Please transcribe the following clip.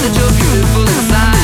such a beautiful society